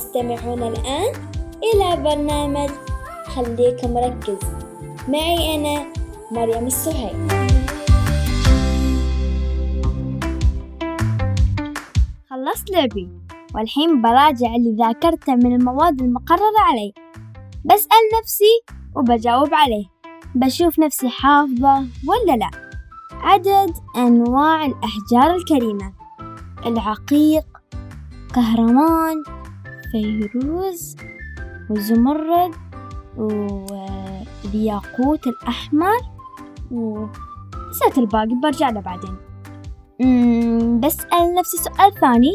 تستمعون الآن إلى برنامج خليك مركز. معي أنا مريم السهيل. خلصت لعبي والحين براجع اللي ذاكرته من المواد المقررة علي بسأل نفسي وبجاوب عليه. بشوف نفسي حافظة ولا لا. عدد أنواع الأحجار الكريمة. العقيق كهرمان فيروز وزمرد والياقوت الأحمر ونسيت الباقي برجع له بعدين. بسأل نفسي سؤال ثاني.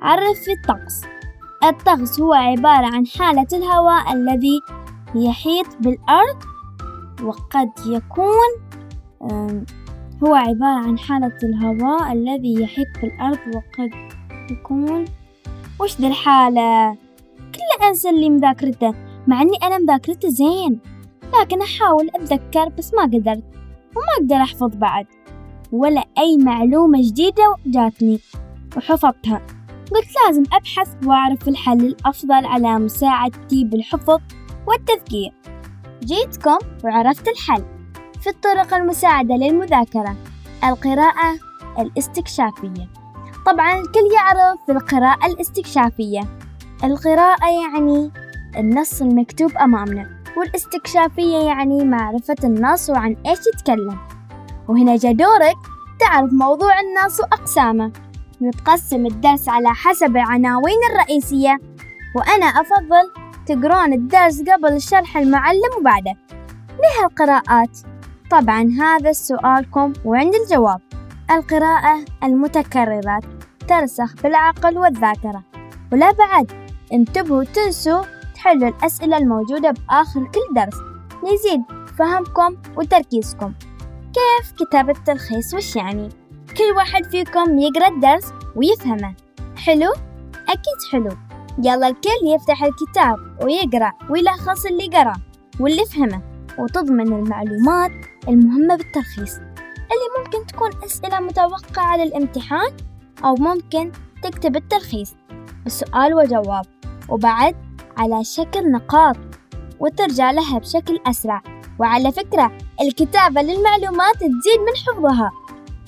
عرف الطقس. الطقس هو عبارة عن حالة الهواء الذي يحيط بالأرض وقد يكون هو عبارة عن حالة الهواء الذي يحيط بالأرض وقد يكون وش ذي الحالة؟ كله أنسى اللي مذاكرته مع أني أنا مذاكرته زين. لكن أحاول أتذكر بس ما قدرت وما أقدر أحفظ بعد. ولا أي معلومة جديدة جاتني وحفظتها. قلت لازم أبحث وأعرف الحل الأفضل على مساعدتي بالحفظ والتفكير جيتكم وعرفت الحل. في الطرق المساعدة للمذاكرة القراءة الاستكشافية. طبعا الكل يعرف القراءة الاستكشافية. القراءة يعني النص المكتوب أمامنا والاستكشافية يعني معرفة النص وعن إيش يتكلم. وهنا جا دورك تعرف موضوع النص وأقسامه. يتقسم الدرس على حسب العناوين الرئيسية وأنا أفضل تقرون الدرس قبل الشرح المعلم وبعده. ليه القراءات؟ طبعا هذا سؤالكم وعندي الجواب. القراءة المتكررات. ترسخ بالعقل والذاكرة. ولا بعد انتبهوا تنسوا تحلوا الأسئلة الموجودة بآخر كل درس. ليزيد فهمكم وتركيزكم. كيف كتابة تلخيص وش يعني؟ كل واحد فيكم يقرأ الدرس ويفهمه. حلو؟ أكيد حلو. يلا الكل يفتح الكتاب ويقرأ ويلخص اللي قرأ واللي فهمه وتضمن المعلومات المهمة بالتلخيص. اللي ممكن تكون أسئلة متوقعة للامتحان أو ممكن تكتب التلخيص بسؤال وجواب وبعد على شكل نقاط وترجع لها بشكل أسرع. وعلى فكرة الكتابة للمعلومات تزيد من حفظها.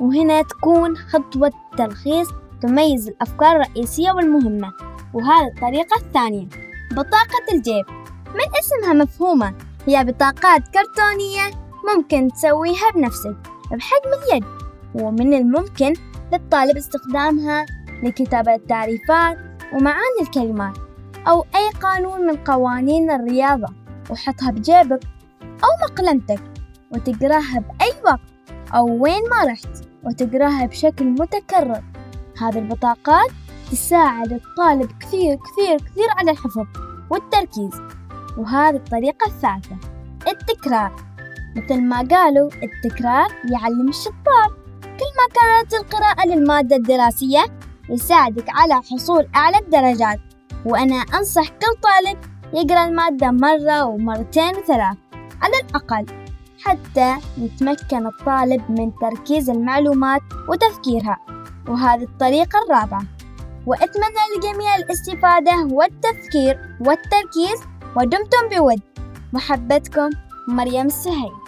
وهنا تكون خطوة التلخيص تميز الأفكار الرئيسية والمهمة. وهذه الطريقة الثانية بطاقة الجيب. من اسمها مفهومة؟ هي بطاقات كرتونية ممكن تسويها بنفسك بحجم اليد. ومن الممكن للطالب استخدامها لكتابة التعريفات ومعاني الكلمات أو أي قانون من قوانين الرياضة. وحطها بجيبك أو مقلمتك وتقراها بأي وقت أو وين ما رحت وتقراها بشكل متكرر. هذه البطاقات تساعد الطالب كثير كثير كثير على الحفظ والتركيز. وهذه الطريقة الثالثة التكرار. مثل ما قالوا التكرار يعلم الشطار. كل ما كانت القراءة للمادة الدراسية يساعدك على حصول أعلى الدرجات. وأنا أنصح كل طالب يقرأ المادة مرة ومرتين وثلاث على الأقل حتى يتمكن الطالب من تركيز المعلومات وتفكيرها. وهذه الطريقة الرابعة. وأتمنى للجميع الاستفادة والتفكير والتركيز ودمتم بود. محبتكم مريم السهيل.